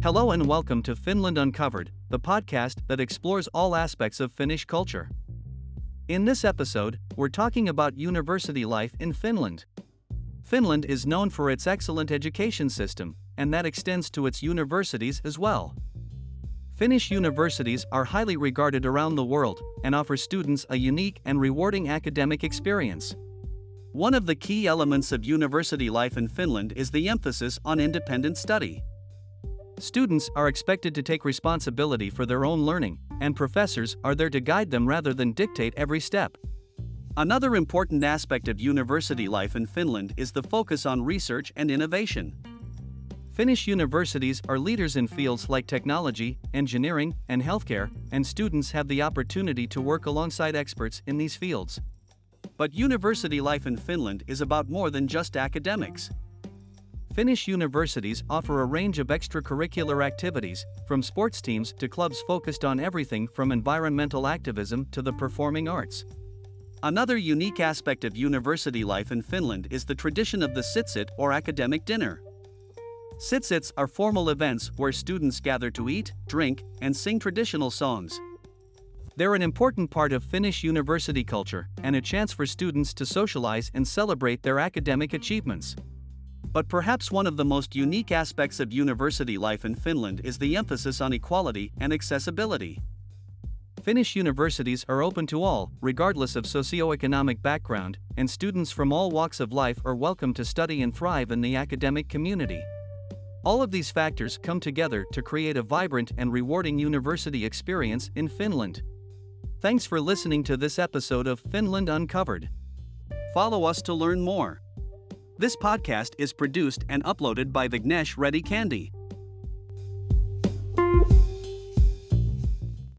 Hello and welcome to Finland Uncovered, the podcast that explores all aspects of Finnish culture. In this episode, we're talking about university life in Finland. Finland is known for its excellent education system, and that extends to its universities as well. Finnish universities are highly regarded around the world and offer students a unique and rewarding academic experience. One of the key elements of university life in Finland is the emphasis on independent study. Students are expected to take responsibility for their own learning, and professors are there to guide them rather than dictate every step. Another important aspect of university life in Finland is the focus on research and innovation. Finnish universities are leaders in fields like technology, engineering, and healthcare, and students have the opportunity to work alongside experts in these fields. But university life in Finland is about more than just academics. Finnish universities offer a range of extracurricular activities, from sports teams to clubs focused on everything from environmental activism to the performing arts. Another unique aspect of university life in Finland is the tradition of the sitsit or academic dinner. Sitsits are formal events where students gather to eat, drink, and sing traditional songs. They're an important part of Finnish university culture and a chance for students to socialize and celebrate their academic achievements. But perhaps one of the most unique aspects of university life in Finland is the emphasis on equality and accessibility. Finnish universities are open to all, regardless of socioeconomic background, and students from all walks of life are welcome to study and thrive in the academic community. All of these factors come together to create a vibrant and rewarding university experience in Finland. Thanks for listening to this episode of Finland Uncovered. Follow us to learn more. This podcast is produced and uploaded by Vignesh Reddy Candy.